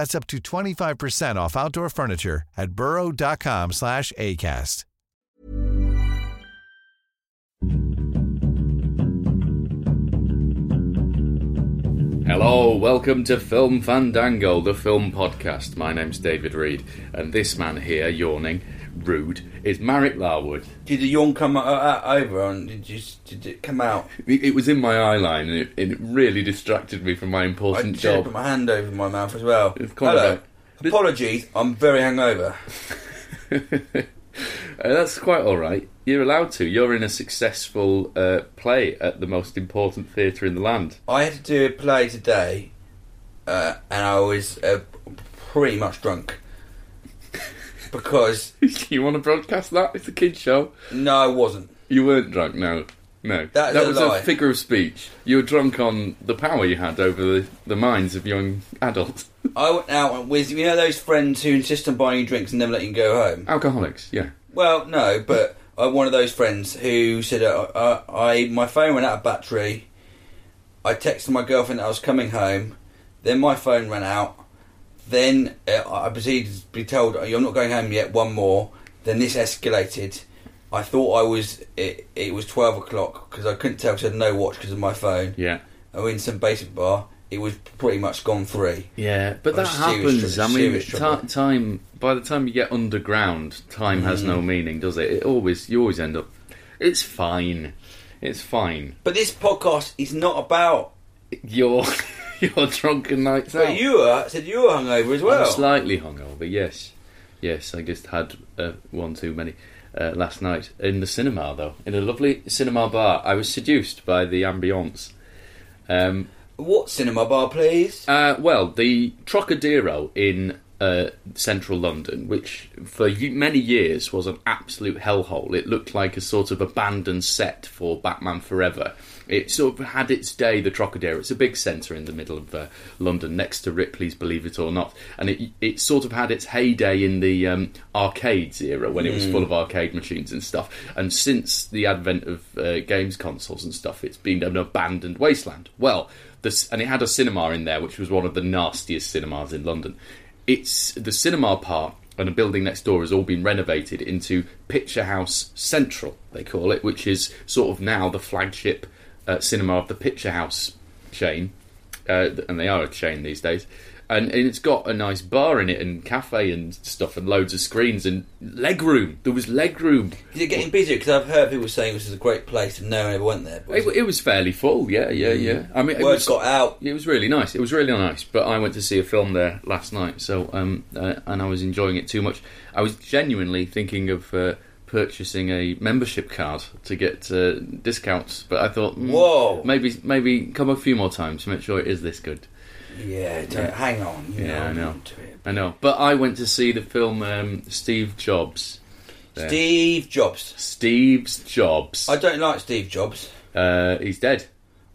That's up to 25% off outdoor furniture at burrow.com slash ACAST. Hello, welcome to Film Fandango, the film podcast. My name's David Reed, and this man here, yawning, rude, is Marek Larwood. Did the yawn come uh, uh, over and did you did it come out? It it was in my eye line, and it, and it really distracted me from my I important should have job. put my hand over my mouth as well. It's quite Hello. bad. Apologies, I'm very hungover. Uh, that's quite all right. You're allowed to. You're in a successful uh, play at the most important theatre in the land. I had to do a play today, uh, and I was uh, pretty much drunk because you want to broadcast that? It's a kids' show. no, I wasn't. You weren't drunk, no. No. That that was lie. a figure of speech. You were drunk on the power you had over the, the minds of young adults. I went out with you know those friends who insist on buying you drinks and never let you go home. Alcoholics, yeah. Well, no, but I'm one of those friends who said uh, uh, I my phone ran out of battery. I texted my girlfriend that I was coming home. Then my phone ran out. Then uh, I proceeded to be told you're not going home yet. One more. Then this escalated. I thought I was it. It was twelve o'clock because I couldn't tell because I had no watch because of my phone. Yeah. I was in some basement bar. It was pretty much gone three. Yeah, but that happens. trouble, I mean, serious time. By the time you get underground, time has Mm. no meaning, does it? It always, you always end up. It's fine. It's fine. But this podcast is not about. Your your drunken nights But out. you were said you were hungover as well. I'm slightly hungover. Yes, yes. I just had uh, one too many uh, last night in the cinema, though. In a lovely cinema bar, I was seduced by the ambience. Um, What cinema bar, please? Uh, well, the Trocadero in uh, central London, which for many years was an absolute hellhole. It looked like a sort of abandoned set for Batman Forever. It sort of had its day, the Trocadero. It's a big centre in the middle of uh, London, next to Ripley's, believe it or not. And it, it sort of had its heyday in the um, arcades era when it was full of arcade machines and stuff. And since the advent of uh, games consoles and stuff, it's been an abandoned wasteland. Well, this, and it had a cinema in there, which was one of the nastiest cinemas in London. It's the cinema part and a building next door has all been renovated into Picture House Central, they call it, which is sort of now the flagship uh, cinema of the Picture House chain, uh, and they are a chain these days. And, and it's got a nice bar in it, and cafe and stuff, and loads of screens and leg room. There was leg room. Is it getting busier? Because I've heard people saying this is a great place and no one ever went there. But It, it was fairly full, yeah, yeah, yeah. I mean, it word was, got out. It was really nice. It was really nice. But I went to see a film there last night, so um, uh, and I was enjoying it too much. I was genuinely thinking of uh, purchasing a membership card to get uh, discounts, but I thought, mm, Whoa. maybe maybe come a few more times to make sure it is this good. Yeah, don't- hang on. You Yeah, I know. on to it. I know, but I went to see the film um, Steve Jobs. there. Steve Jobs. Steve's Jobs. I don't like Steve Jobs. Uh, he's dead.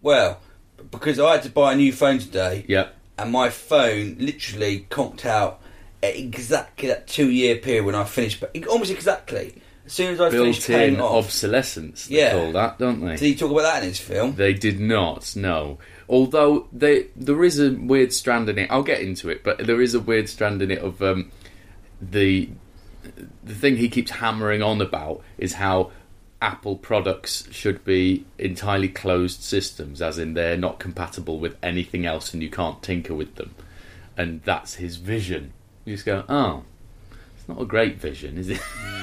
Well, because I had to buy a new phone today, Yep. and my phone literally conked out at exactly that two-year period when I finished. Almost exactly. As soon as I finished paying off. obsolescence. They Yeah. call that, don't they? Did he talk about that in his film? They did not, no. Although they, there is a weird strand in it. I'll get into it, but there is a weird strand in it of um, the the thing he keeps hammering on about is how Apple products should be entirely closed systems, as in they're not compatible with anything else, and you can't tinker with them. And that's his vision. You just go, oh, It's not a great vision, is it?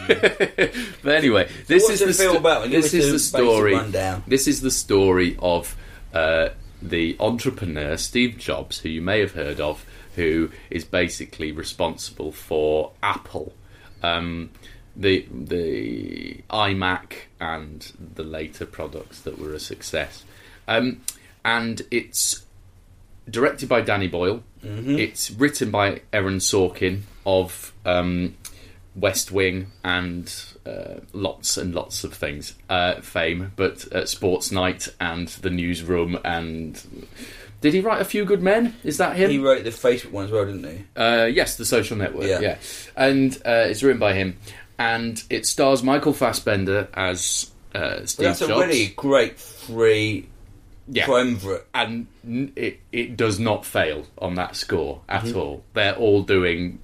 but anyway, this is the sto- about? This is the story. rundown. This is the story of uh, the entrepreneur Steve Jobs, who you may have heard of, who is basically responsible for Apple, um, the the iMac, and the later products that were a success. Um, and it's directed by Danny Boyle. It's written by Aaron Sorkin of um, West Wing and uh, lots and lots of things, uh, fame, but uh, Sports Night and The Newsroom and. Did he write A Few Good Men? Is that him? He wrote the Facebook one as well, didn't he? Uh, yes, the social network. Yeah. Yeah, and uh, it's written by him, and it stars Michael Fassbender as uh, Steve Well, that's Jobs. a really great three yeah, triumvirate. and it it does not fail on that score at Mm-hmm. all. They're all doing.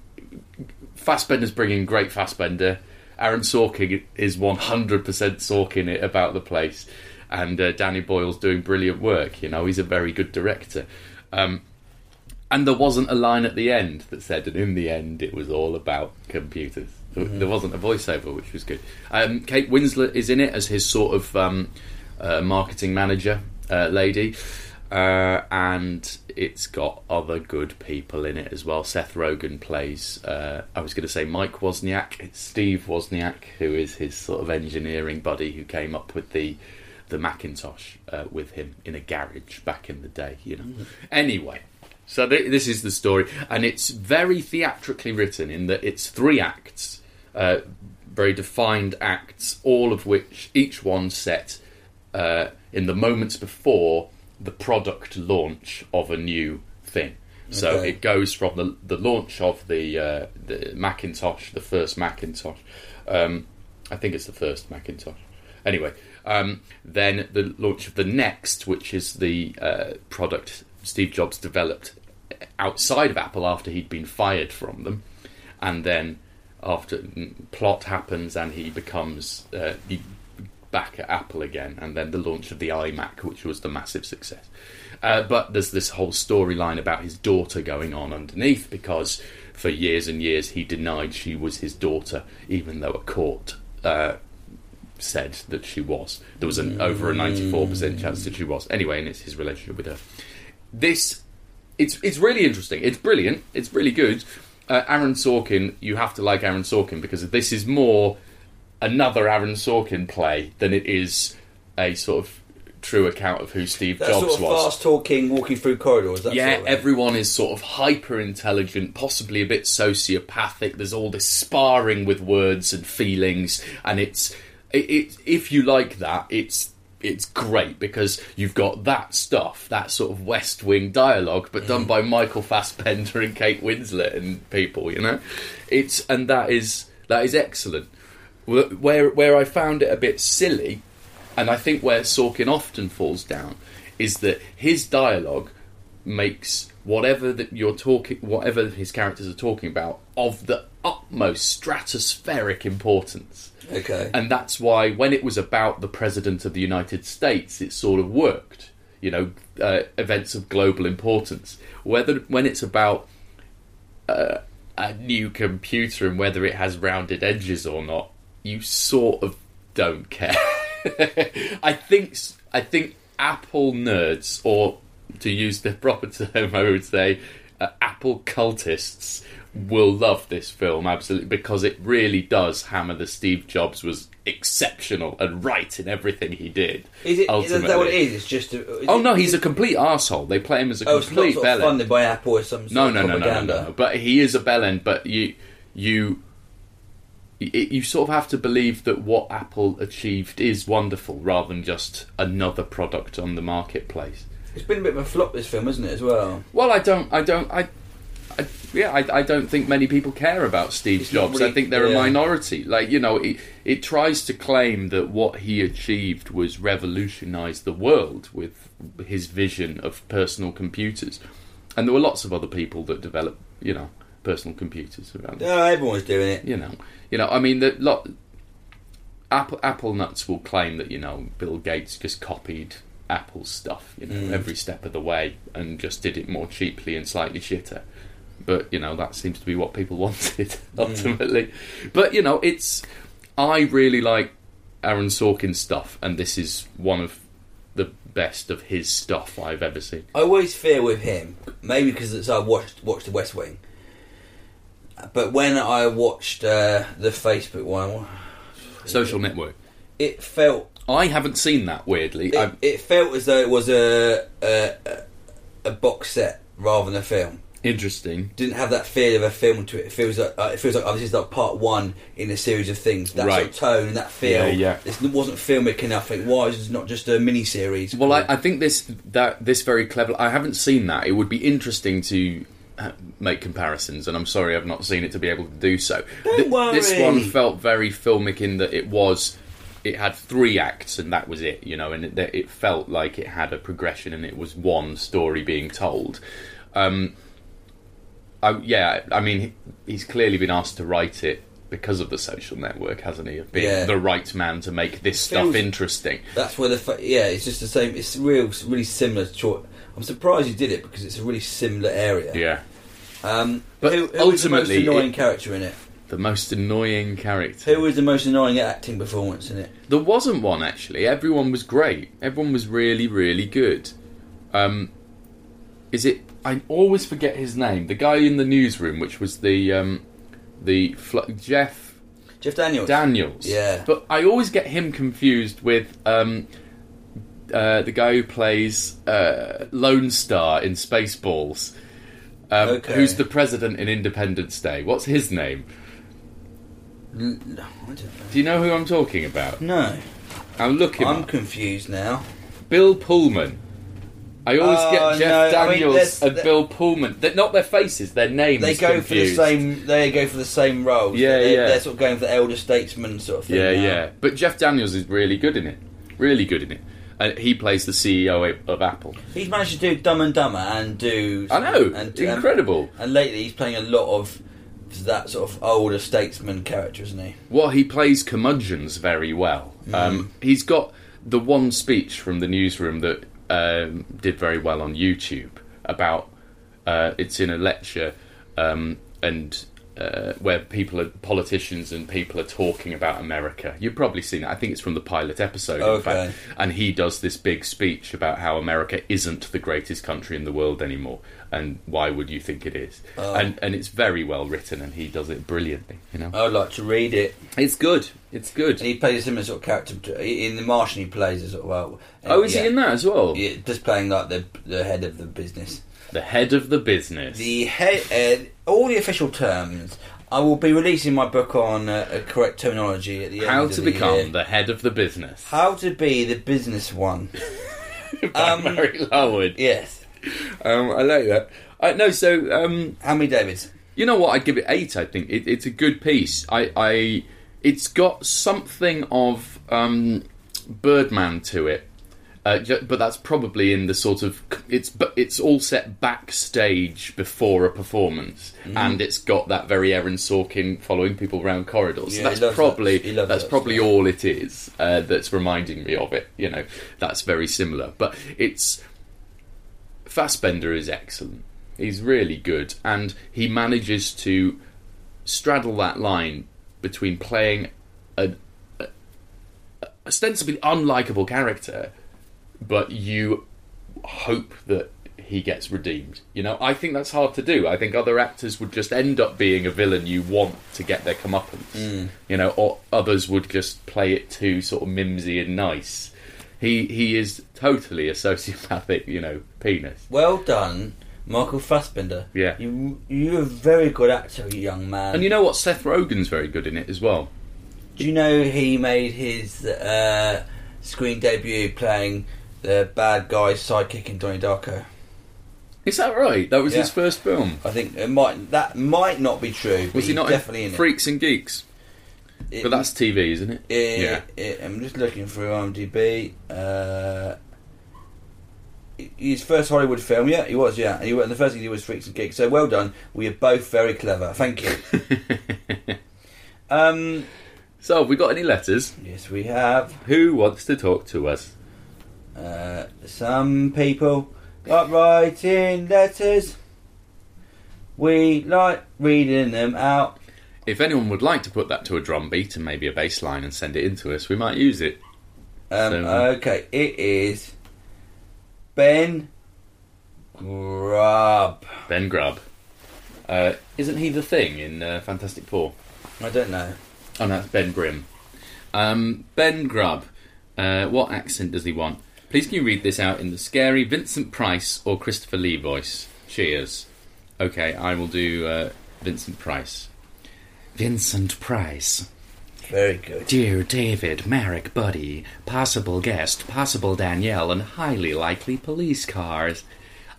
Fassbender's bringing great Fassbender. Aaron Sorkin is one hundred percent Sorkin it about the place, and uh, Danny Boyle's doing brilliant work. You know, he's a very good director. Um, and there wasn't a line at the end that said, and in the end, it was all about computers. There- There wasn't a voiceover, which was good. Um, Kate Winslet is in it as his sort of um, uh, marketing manager uh, lady, uh, and it's got other good people in it as well. Seth Rogen plays, uh, I was going to say Mike Wozniak. It's Steve Wozniak, who is his sort of engineering buddy who came up with the the Macintosh uh, with him in a garage back in the day. You know. Anyway. So th- this is the story, and it's very theatrically written in that it's three acts, uh, very defined acts, all of which each one set uh, in the moments before the product launch of a new thing. So Okay. it goes from the the launch of the uh, the Macintosh, the first Macintosh. Um, I think it's the first Macintosh. Anyway, um, then the launch of the next, which is the uh, product Steve Jobs developed outside of Apple after he'd been fired from them, and then after plot happens and he becomes uh, he, back at Apple again, and then the launch of the iMac, which was the massive success. Uh, but there's this whole storyline about his daughter going on underneath because for years and years he denied she was his daughter, even though a court uh, said that she was. There was an over a 94% chance that she was. Anyway, and it's his relationship with her. This, it's it's really interesting. It's brilliant. It's really good. Uh, Aaron Sorkin, you have to like Aaron Sorkin because this is more another Aaron Sorkin play than it is a sort of true account of who Steve That Jobs sort of was. fast talking, walking through corridors. Yeah, sort of everyone is sort of hyper intelligent, possibly a bit sociopathic. There's all this sparring with words and feelings, and it's it, it, if you like that, it's it's great because you've got that stuff, that sort of West Wing dialogue, but done by Michael Fassbender and Kate Winslet and people. You know, it's and that is that is excellent. Wh- Where where I found it a bit silly and I think where Sorkin often falls down is that his dialogue makes whatever that you're talking, whatever his characters are talking about, of the utmost stratospheric importance. Okay. And that's why when it was about the president of the United States, it sort of worked. You know, uh, events of global importance. Whether when it's about uh, a new computer and whether it has rounded edges or not, you sort of don't care. I think I think Apple nerds, or to use the proper term, I would say, uh, Apple cultists will love this film absolutely because it really does hammer the Steve Jobs was exceptional and right in everything he did. Is it? Is ultimately. that what it is? It's just. A, is Oh it- no, he's is a complete asshole. They play him as a Oh, it's not complete sort of funded by Apple or some sort No, no, no, no, no, propaganda. no. But he is a bellend. But you, you, you, you sort of have to believe that what Apple achieved is wonderful, rather than just another product on the marketplace. It's been a bit of a flop this film, isn't it? As well. Well, I don't, I don't, I. I, yeah, I, I don't think many people care about Steve It's Jobs. really- I think they're a minority. Like you know, it, it tries to claim that what he achieved was revolutionised the world with his vision of personal computers, and there were lots of other people that developed, you know, personal computers around. No, everyone's doing it. You know, you know. I mean, the lot. Apple Apple nuts will claim that you know Bill Gates just copied Apple's stuff, you know, Mm. every step of the way, and just did it more cheaply and slightly shitter. but you know that seems to be what people wanted ultimately. But you know, it's I really like Aaron Sorkin's stuff, and this is one of the best of his stuff I've ever seen. I always fear with him, maybe because it's I watched watched The West Wing. But when I watched uh, the Facebook one, Social Network. it felt I haven't seen that weirdly. it, it felt as though it was a, a a box set rather than a film. interesting. Didn't have that feel of a film to it. It feels like uh, it feels like oh, this is like part one in a series of things. That sort of tone and that feel. Yeah, yeah. This wasn't filmic enough. Like, why is it not just a mini series? Well, I, I think this that this very clever. I haven't seen that. It would be interesting to make comparisons, and I'm sorry I've not seen it to be able to do so. Don't This worry. one felt very filmic in that it was. It had three acts, and that was it. You know, and it, it felt like it had a progression, and it was one story being told. Um, I, yeah, I mean, he's clearly been asked to write it because of the social network, hasn't he? Of being Yeah. the right man to make this stuff interesting. That's where the fa- yeah, it's just the same. It's real, really similar. To short. I'm surprised you did it because it's a really similar area. Yeah. Um, But who, who was the ultimately, most annoying it- character in it? The most annoying character. Who was the most annoying acting performance in it? There wasn't one actually. Everyone was great. Everyone was really, really good. Um, is it? I always forget his name. The guy in the newsroom, which was the um, the fl- Jeff Jeff Daniels. Daniels. Yeah. But I always get him confused with um, uh, the guy who plays uh, Lone Star in Spaceballs. Um, Okay. Who's the president in Independence Day? What's his name? L- I don't know. Do you know who I'm talking about? No, I'll look him I'm up. confused now. Bill Pullman. I always Oh, get Jeff no, I mean, Daniels and Bill Pullman. They're not their faces, their names. They go confused. for the same. They go for the same roles. Yeah, they're, yeah. They're sort of going for the elder statesman sort of thing. Yeah, now. yeah. But Jeff Daniels is really good in it. Really good in it. And he plays the CEO of Apple. He's managed to do Dumb and Dumber and do. I know, and, incredible. And, lately, he's playing a lot of that sort of older statesman character, isn't he? Well, he plays curmudgeons very well. Mm. Um, he's got the one speech from the newsroom that um, did very well on YouTube about. Uh, it's in a lecture, um, and uh, where people, are, politicians, and people are talking about America. You've probably seen it. I think it's from the pilot episode. In Okay. fact, and he does this big speech about how America isn't the greatest country in the world anymore, and why would you think it is? Oh. And and it's very well written, and he does it brilliantly. You know. I would like to read it. It's good. It's good. And he plays him as a similar sort of character in The Martian. He plays as sort of well. oh, is yeah, he in that as well? Yeah, just playing like the the head of the business. The head of the business. The head, uh, all the official terms. I will be releasing my book on uh, correct terminology at the end How of to the become year. the head of the business. How to be the business one. By um, Mary Larwood. Yes. Um, I like that. Uh, no, so um, How many Davids? you know what? I'd give it eight. I think it, it's a good piece. I, I, it's got something of um, Birdman to it, uh, but that's probably in the sort of it's but it's all set backstage before a performance, Mm-hmm. and it's got that very Aaron Sorkin following people around corridors. Yeah, so that's probably that. That's that probably all it is uh, that's reminding me of it. You know, that's very similar, but it's Fassbender is excellent. He's really good, and he manages to straddle that line between playing a, a ostensibly unlikable character, but you hope that he gets redeemed. You know, I think that's hard to do. I think other actors would just end up being a villain you want to get their comeuppance. You know, or others would just play it too sort of mimsy and nice. He he is totally a sociopathic, you know, penis. Well done, Michael Fassbender. Yeah. You, you're a very good actor, young man. And you know what? Seth Rogen's very good in it as well. Do you know he made his uh, screen debut playing the bad guy sidekick in Donnie Darko? Is that right? That was his first film. I think it might that might not be true. but Was he he's not definitely in in Freaks and Geeks? it? But that's TV, isn't it? It, yeah. it- I'm just looking through IMDb. Uh, his first Hollywood film, yeah, he was, yeah. And he, and the first thing he did was Freaks and Geeks. So well done. We are both very clever. Thank you. um, so, have we got any letters? yes, we have. Who wants to talk to us? Uh, some people got writing letters. We like reading them out. If anyone would like to put that to a drum beat and maybe a bass line and send it into us, we might use it. Um, So- okay, it is Ben Grubb. Ben Grubb. Uh, isn't he the thing in uh, Fantastic Four? I don't know. Oh no, that's Ben Grimm. Um, ben Grubb. Uh, what accent does he want? Please can you read this out in the scary Vincent Price or Christopher Lee voice? Cheers. Okay, I will do uh, Vincent Price. Vincent Price. Very good. Dear David, Marek, Buddy, possible guest, possible Danielle, and highly likely police cars.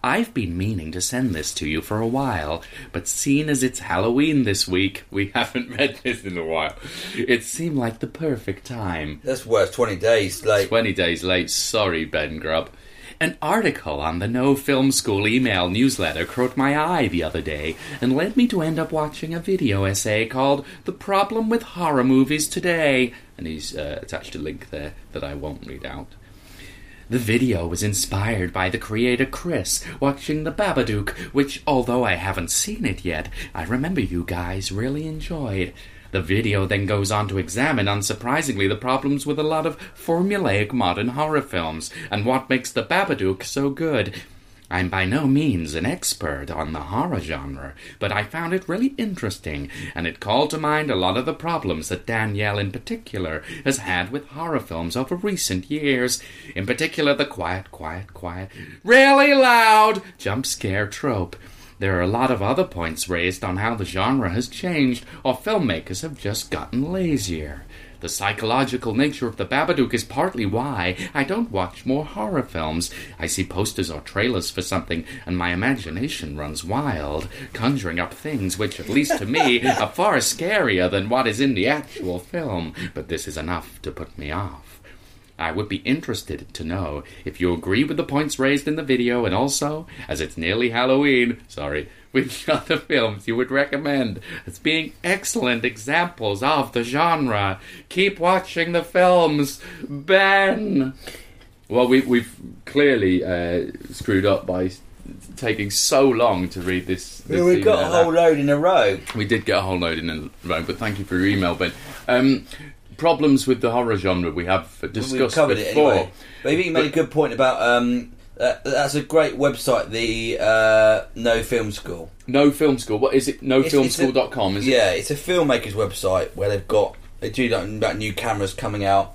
I've been meaning to send this to you for a while, but seeing as it's Halloween this week, we haven't read this in a while. It seemed like the perfect time. That's worse. Twenty days late. 20 days late, sorry, Ben Grubb. An article on the No Film School email newsletter caught my eye the other day and led me to end up watching a video essay called The Problem with Horror Movies Today. And he's uh, attached a link there that I won't read out. The video was inspired by the creator Chris watching The Babadook, which, although I haven't seen it yet, I remember you guys really enjoyed. The video then goes on to examine, unsurprisingly, the problems with a lot of formulaic modern horror films and what makes The Babadook so good. I'm by no means an expert on the horror genre, but I found it really interesting, and it called to mind a lot of the problems that Danielle in particular has had with horror films over recent years. In particular, the quiet, quiet, quiet, really loud jump scare trope. There are a lot of other points raised on how the genre has changed, or filmmakers have just gotten lazier. The psychological nature of the Babadook is partly why I don't watch more horror films. I see posters or trailers for something, and my imagination runs wild, conjuring up things which, at least to me, are far scarier than what is in the actual film. But this is enough to put me off. I would be interested to know if you agree with the points raised in the video, and also, as it's nearly Halloween, sorry, which other films you would recommend as being excellent examples of the genre. Keep watching the films, Ben. Well, we, we've clearly uh, screwed up by taking so long to read this. this we've got a whole load in a row. We did get a whole load in a row, but thank you for your email, Ben. Um, problems with the horror genre we have discussed We've covered it before. anyway. But I think you made a good point about um, that, that's a great website, the uh, No Film School. No Film School. What is it? It's- it's a- NoFilmSchool.com. Is it? yeah, it's a filmmaker's website where they've got they do like about new cameras coming out.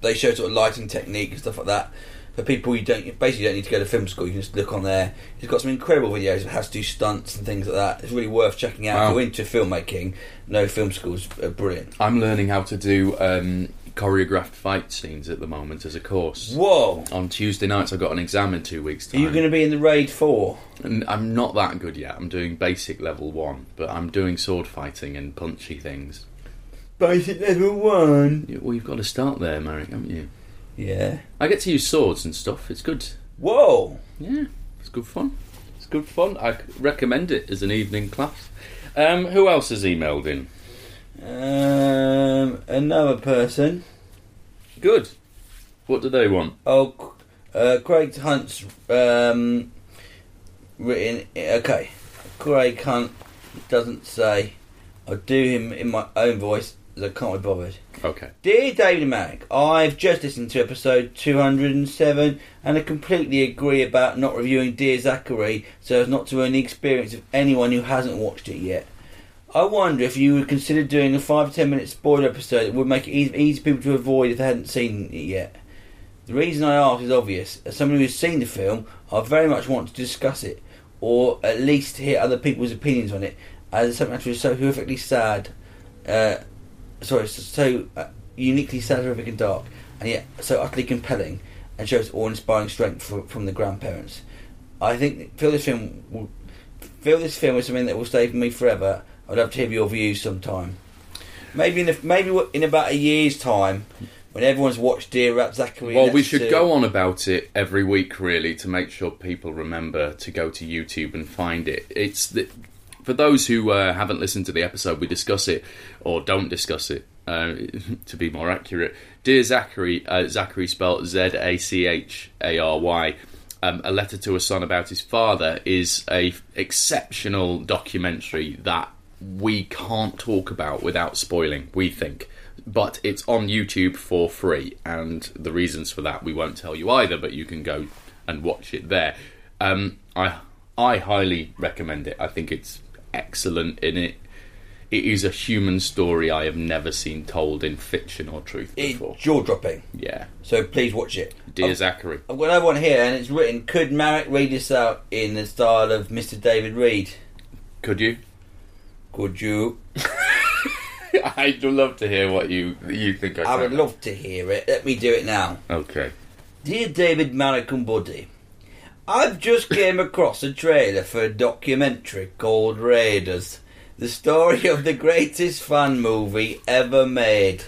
They show sort of lighting technique and stuff like that. For people you don't basically don't need to go to film school. You can just look on there. He's got some incredible videos of how to do stunts and things like that. It's really worth checking out. Wow. If you're into filmmaking, no film schools are brilliant. I'm learning how to do um, choreographed fight scenes at the moment as a course. Whoa! On Tuesday nights, I've got an exam in two weeks' Are you going to be in the raid four? And I'm not that good yet. I'm doing basic level one, but I'm doing sword fighting and punchy things. Basic level one. Well, you've got to start there, Marek, haven't you? Yeah. I get to use swords and stuff. It's good. Whoa! Yeah, it's good fun. It's good fun. I recommend it as an evening class. Um, who else has emailed in? Um, another person. Good. What do they want? Oh, uh, Craig Hunt's um, written. Okay, Craig Hunt doesn't say. I'll do him in my own voice. I can't be bothered. Okay. Dear David and Mac, I've just listened to episode 207 and I completely agree about not reviewing Dear Zachary so as not to ruin the experience of anyone who hasn't watched it yet. I wonder if you would consider doing a 5 to 10 minute spoiler episode that would make it easy, easy for people to avoid if they hadn't seen it yet. The reason I ask is obvious. As someone who has seen the film, I very much want to discuss it, or at least hear other people's opinions on it, as something that is so horrifically sad. Uh, sorry, so, so uh, uniquely horrific, and dark, and yet so utterly compelling, and shows awe-inspiring strength from, from the grandparents. I think feel this film will feel this film is something that will stay with me forever. I'd love to hear your views sometime. Maybe in a, maybe in about a year's time, when everyone's watched Dear Rat Zachary. Well, we should to- go on about it every week, really, to make sure people remember to go to YouTube and find it. It's the, for those who uh, haven't listened to the episode, we discuss it or don't discuss it. Uh, to be more accurate, dear Zachary, uh, Zachary spelled Z A C H A R Y. um, A Letter to a Son About His Father is a f- exceptional documentary that we can't talk about without spoiling, we think. But it's on YouTube for free, and the reasons for that we won't tell you either, but you can go and watch it there. Um, I I highly recommend it. I think it's excellent in it. It is a human story I have never seen told in fiction or truth before. Jaw dropping. Yeah. So please watch it. Dear I've, Zachary. I've got another one here, and it's written. Could Marek read this out in the style of Mr. David Reed? Could you? Could you? I'd love to hear what you you think I, I would love to hear it. Let me do it now. Okay. Dear David, Marek and Buddy, I've just came across a trailer for a documentary called Raiders, the story of the greatest fan movie ever made.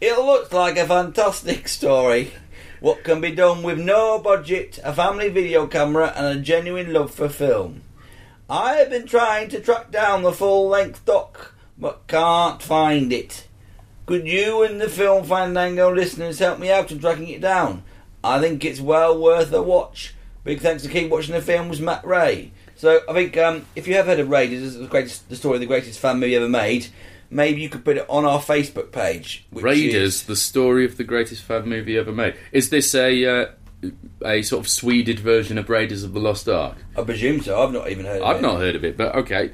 It looks like a fantastic story. What can be done with no budget, a family video camera, and a genuine love for film. I have been trying to track down the full length doc, but can't find it. Could you and the Film Fandango listeners help me out in tracking it down? I think it's well worth a watch. Big thanks to Keep Watching the Films, Matt Ray. So I think um, if you have heard of Raiders, the greatest, the story of the greatest fan movie ever made, maybe you could put it on our Facebook page. which Raiders, is- the story of the greatest fan movie ever made. Is this a uh, a sort of Swedish version of Raiders of the Lost Ark? I presume so. I've not even heard. of I've it. not heard of it, but okay.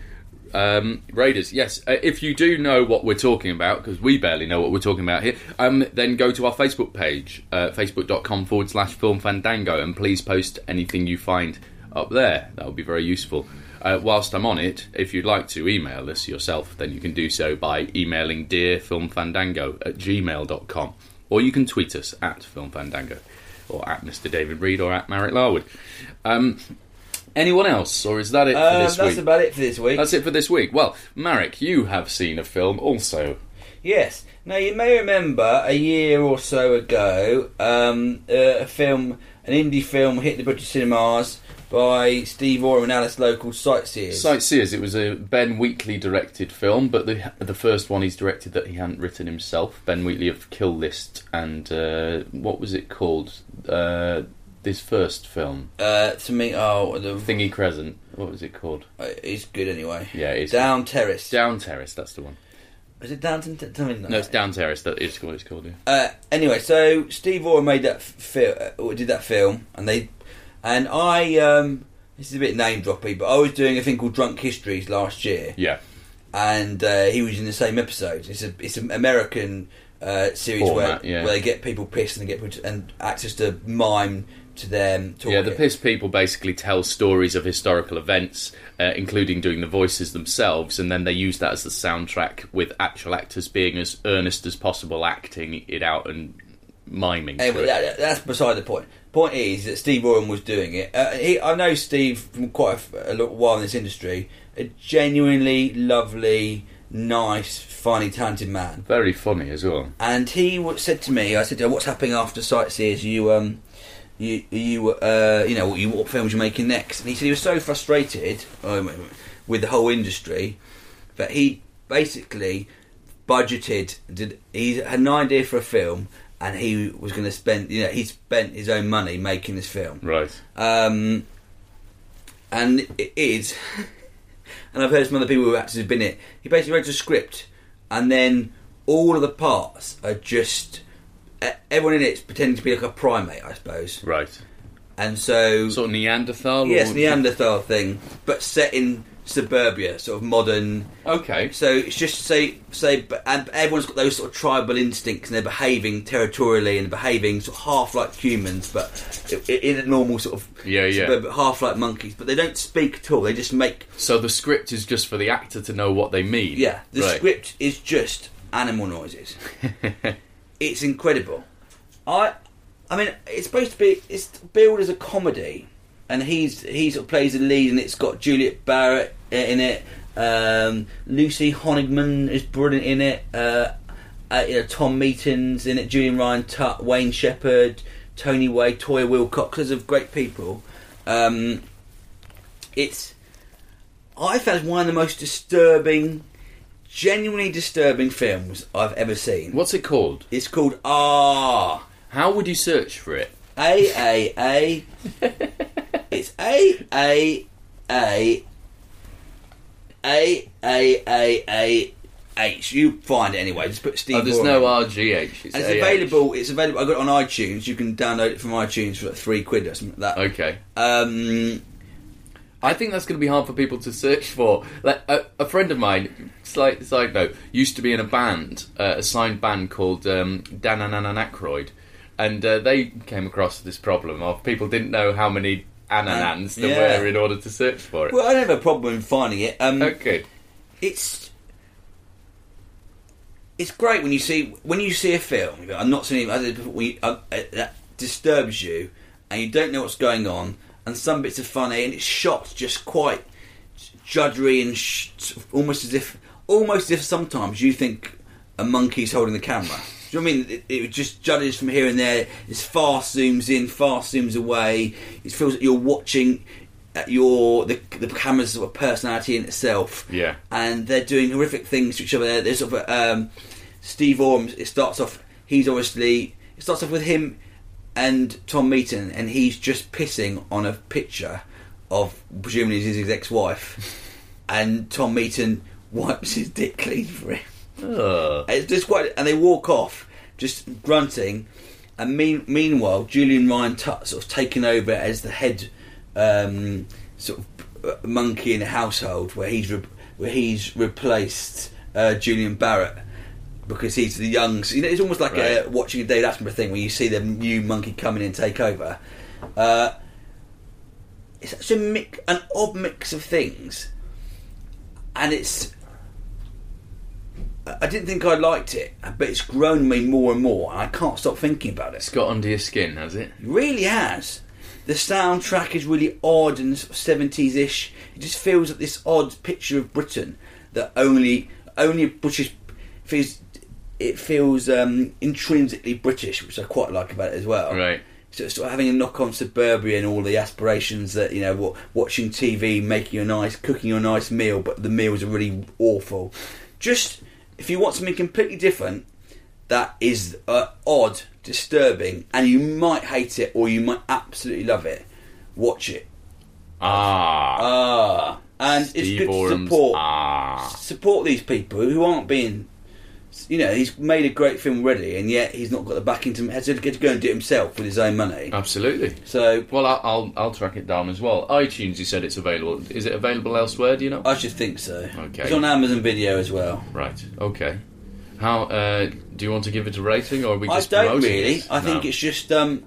Um, Raiders, yes. Uh, if you do know what we're talking about, because we barely know what we're talking about here, um, then go to our Facebook page, uh, facebook.com forward slash film fandango, and please post anything you find up there. That would be very useful. Uh, whilst I'm on it, if you'd like to email us yourself, then you can do so by emailing dearfilmfandango at gmail.com. Or you can tweet us at filmfandango, or at Mr. David Reed, or at Marek Larwood. Um, anyone else, or is that it for Um, this that's week? about it for this week. That's it for this week. Well, Marek, you have seen a film also. Yes. Now you may remember a year or so ago, um, uh, a film, an indie film, hit the British cinemas by Steve Oram and Alice Lowe called Sightseers. Sightseers. It was a Ben Wheatley directed film, but the the first one he's directed that he hadn't written himself. Ben Wheatley of Kill List and uh, what was it called? Uh, this first film, uh, to me, oh, the, Thingy Crescent. What was it called? uh, it's good anyway. Yeah, it's Down Terrace. Down Terrace. That's the one. Is it Downton? T- tell me. No, it's Down Terrace. That is what it's called. Yeah. Uh, anyway, so Steve Oram made that film, uh, did that film, and they, and I, um, this is a bit name droppy, but I was doing a thing called Drunk Histories last year, Yeah. and uh, he was in the same episode. It's a it's an American uh, series Format, where yeah. where they get people pissed and they get to, and access to mime to them. Talking. Yeah, the piss people basically tell stories of historical events, uh, including doing the voices themselves, and then they use that as the soundtrack with actual actors being as earnest as possible, acting it out and miming. Anyway, that, that's beside the point. Point is that Steve Oram was doing it. Uh, he, I know Steve from quite a little while in this industry. A genuinely lovely, nice, funny, talented man. Very funny as well. And he said to me, I said, "What's happening after Sightseers? You um, you you uh, you know, what, you, what films you're making next?" And he said he was so frustrated um, with the whole industry that he basically budgeted. Did he had an idea for a film, and he was going to spend. You know, he spent his own money making this film. Right. Um, and it is, and I've heard some other people who actually have been it. He basically wrote a script, and then all of the parts are just everyone in it's pretending to be like a primate, I suppose. Right. And so, Sort of Neanderthal? yes, or- Neanderthal thing, but set in suburbia, sort of modern. Okay. So it's just say say, and everyone's got those sort of tribal instincts, and they're behaving territorially and behaving sort of half like humans, but in a normal sort of Yeah, yeah. half like monkeys. But they don't speak at all. They just make So the script is just for the actor to know what they mean? yeah. The Right. script is just animal noises. it's incredible. I, I mean, it's supposed to be it's billed as a comedy, and he's he sort of plays the lead, and it's got Julian Barratt in it. Um, Lucy Honigman is brilliant in it. Uh, uh, you know, Tom Meeten's in it. Julian Rhind-Tutt, Wayne Shepherd, Tony Way, Toyah Willcox. Loads of great people. Um, it's I found one of the most disturbing, genuinely disturbing films I've ever seen. What's it called? It's called Ah How would you search for it? A A A It's A A A A A A A H. You find it anyway. Just put Steve. Oh, there's Borum. no RGH. It's And it's AH. available. It's available. I got it on iTunes. You can download it from iTunes for like three quid or something like that. Okay. Um, I think that's going to be hard for people to search for. Like a, a friend of mine, slight side note, used to be in a band, uh, a signed band called um, Dan Aykroyd, and uh, they came across this problem of people didn't know how many Ananans there yeah. were in order to search for it. well, I don't have a problem in finding it. Um, okay. it's it's great when you see when you see a film. I'm not saying as I did before, when you- uh, uh, that disturbs you, and you don't know what's going on, and some bits are funny, and it's shot just quite juddery and sh- almost as if almost as if sometimes you think a monkey's holding the camera. Do you know what I mean? It, it just judges from here and there. It's fast zooms in, fast zooms away. It feels like you're watching. uh, Your the the camera's sort of personality in itself Yeah. and they're doing horrific things to each other. There's sort of um, Steve Oram's. It starts off. He's obviously. It starts off with him and Tom Meeten, and he's just pissing on a picture of presumably his ex-wife, and Tom Meeten wipes his dick clean for him. Ugh. It's just quite, and they walk off, just grunting. And mean, meanwhile, Julian Rhind-Tutt sort of taking over as the head um, sort of monkey in the household, where he's re- where he's replaced uh, Julian Barratt because he's the young. You know, it's almost like a, watching a David Attenborough thing where you see the new monkey coming in and take over. Uh, it's such a mix, an odd mix of things, and it's I didn't think I liked it, but it's grown me more and more, and I can't stop thinking about it. It's got under your skin, has it? It really has. The soundtrack is really odd and seventies ish. It just feels like this odd picture of Britain that only only British feels. It feels um, intrinsically British, which I quite like about it as well. Right. So it's sort of having a knock on suburbia and all the aspirations that you know, wa- watching TV, making a nice, cooking a nice meal, but the meals are really awful. Just if you want something completely different, that is uh, odd, disturbing, and you might hate it or you might absolutely love it. Watch it. Ah. Ah, and Steve it's good to support Ah. support these people who aren't being. You know, he's made a great film already, and yet he's not got the backing to, has to get to go and do it himself with his own money. Absolutely. So Well, I'll, I'll I'll track it down as well. iTunes, you said it's available. Is it available elsewhere? Do you know? I should think so. Okay. It's on Amazon Video as well. Right. Okay. How uh, do you want to give it a rating, or are we I just don't really. it? I think No. it's just. Um,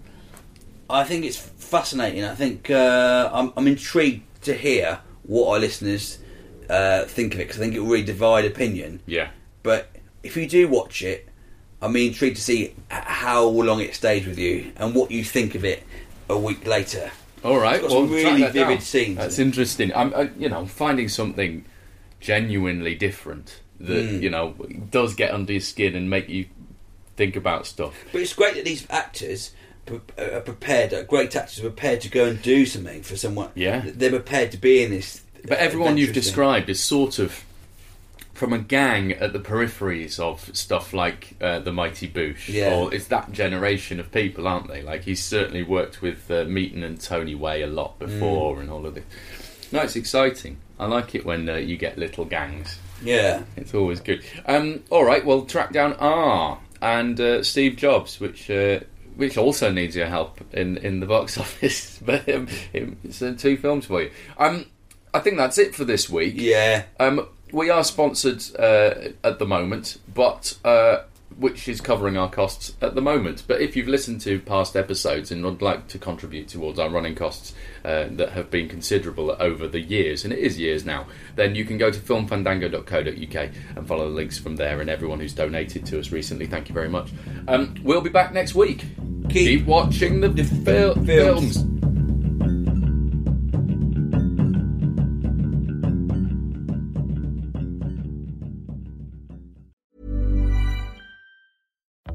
I think it's fascinating. I think uh, I'm, I'm intrigued to hear what our listeners uh, think of it because I think it will really divide opinion. yeah. But if you do watch it, I'm intrigued to see how long it stays with you and what you think of it a week later. All right. Well, some really vivid down. scenes That's in interesting. I'm, uh, you know, finding something genuinely different that Hmm. you know does get under your skin and make you think about stuff. But it's great that these actors uh, are prepared, uh, great actors are prepared to go and do something for someone. Yeah. They're prepared to be in this. But everyone you've adventurous thing. described is sort of from a gang at the peripheries of stuff like uh, the Mighty Boosh. Yeah. Or it's that generation of people, aren't they? Like he's certainly worked with uh, Meeten and Tony Way a lot before Mm. and all of this. No, it's exciting. I like it when uh, you get little gangs. Yeah. It's always good. Um, all right, well, track down R and uh, Steve Jobs, which uh, which also needs your help in, in the box office. but um, it's uh, two films for you. Um, I think that's it for this week. Yeah. Um, we are sponsored uh, at the moment, but uh, which is covering our costs at the moment. But if you've listened to past episodes and would like to contribute towards our running costs uh, that have been considerable over the years, and it is years now, then you can go to filmfandango.co.uk and follow the links from there. And everyone who's donated to us recently, thank you very much. Um, we'll be back next week. Keep, watching the, fil- films. films.